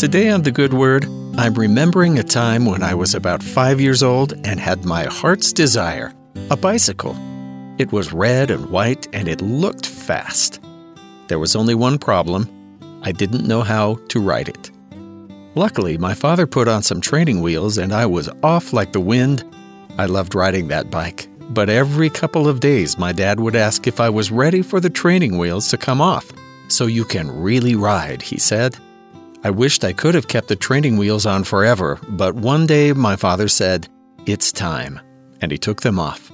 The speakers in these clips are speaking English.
Today on The Good Word, I'm remembering a time when I was about five years old and had my heart's desire a bicycle. It was red and white and it looked fast. There was only one problem I didn't know how to ride it. Luckily, my father put on some training wheels and I was off like the wind. I loved riding that bike, but every couple of days my dad would ask if I was ready for the training wheels to come off. So you can really ride, he said. I wished I could have kept the training wheels on forever, but one day my father said, It's time, and he took them off.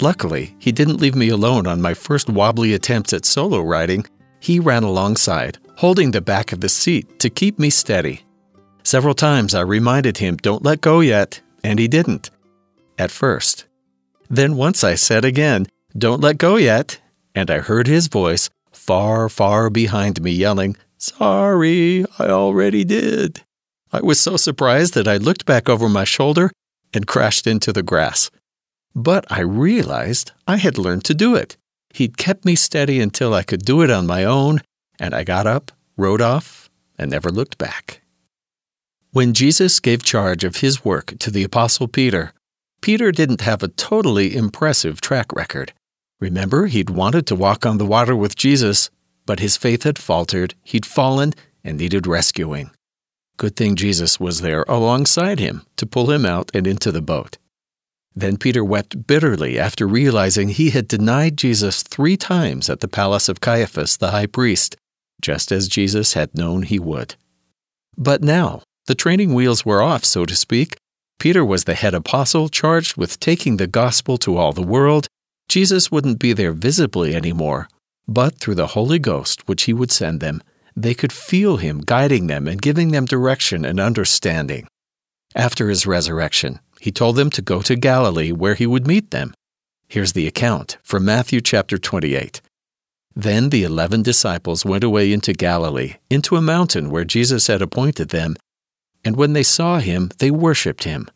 Luckily, he didn't leave me alone on my first wobbly attempts at solo riding. He ran alongside, holding the back of the seat to keep me steady. Several times I reminded him, Don't let go yet, and he didn't. At first. Then once I said again, Don't let go yet, and I heard his voice far, far behind me yelling, Sorry, I already did. I was so surprised that I looked back over my shoulder and crashed into the grass. But I realized I had learned to do it. He'd kept me steady until I could do it on my own, and I got up, rode off, and never looked back. When Jesus gave charge of his work to the Apostle Peter, Peter didn't have a totally impressive track record. Remember, he'd wanted to walk on the water with Jesus, but his faith had faltered, he'd fallen, and needed rescuing. Good thing Jesus was there alongside him to pull him out and into the boat. Then Peter wept bitterly after realizing he had denied Jesus three times at the palace of Caiaphas the high priest, just as Jesus had known he would. But now, the training wheels were off, so to speak. Peter was the head apostle charged with taking the gospel to all the world. Jesus wouldn't be there visibly anymore, but through the Holy Ghost, which he would send them, they could feel him guiding them and giving them direction and understanding. After his resurrection, he told them to go to Galilee where he would meet them. Here's the account from Matthew chapter 28. Then the eleven disciples went away into Galilee, into a mountain where Jesus had appointed them. And when they saw him, they worshipped him.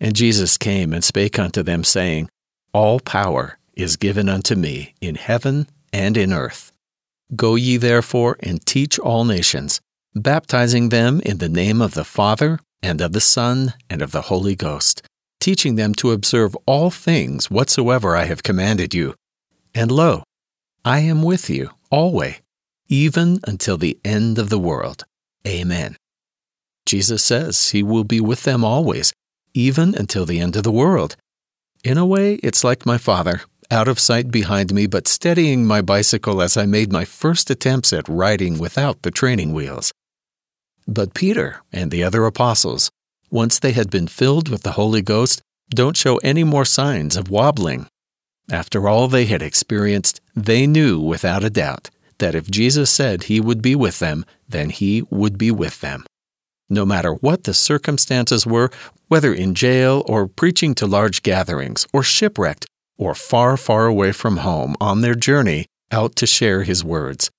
And Jesus came and spake unto them, saying, All power is given unto me in heaven and in earth. Go ye therefore and teach all nations, baptizing them in the name of the Father, and of the Son, and of the Holy Ghost, teaching them to observe all things whatsoever I have commanded you. And lo, I am with you always, even until the end of the world. Amen. Jesus says he will be with them always, even until the end of the world. In a way, it's like my Father out of sight behind me, but steadying my bicycle as I made my first attempts at riding without the training wheels. But Peter and the other apostles, once they had been filled with the Holy Ghost, don't show any more signs of wobbling. After all they had experienced, they knew without a doubt that if Jesus said he would be with them, then he would be with them. No matter what the circumstances were, whether in jail or preaching to large gatherings or shipwrecked or far, far away from home on their journey out to share His words.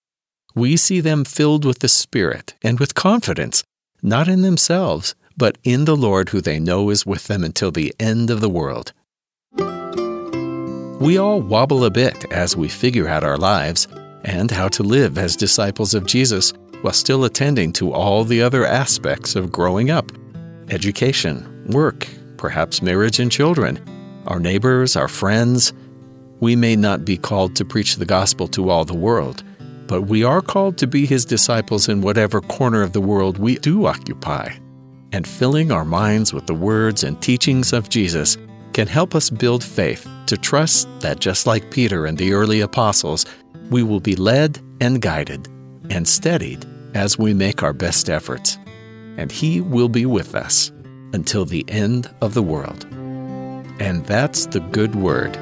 We see them filled with the Spirit and with confidence, not in themselves, but in the Lord who they know is with them until the end of the world. We all wobble a bit as we figure out our lives and how to live as disciples of Jesus while still attending to all the other aspects of growing up education, work, perhaps marriage and children our neighbors, our friends. We may not be called to preach the gospel to all the world, but we are called to be his disciples in whatever corner of the world we do occupy. And filling our minds with the words and teachings of Jesus can help us build faith to trust that just like Peter and the early apostles, we will be led and guided and steadied as we make our best efforts. And He will be with us until the end of the world. And that's the good word.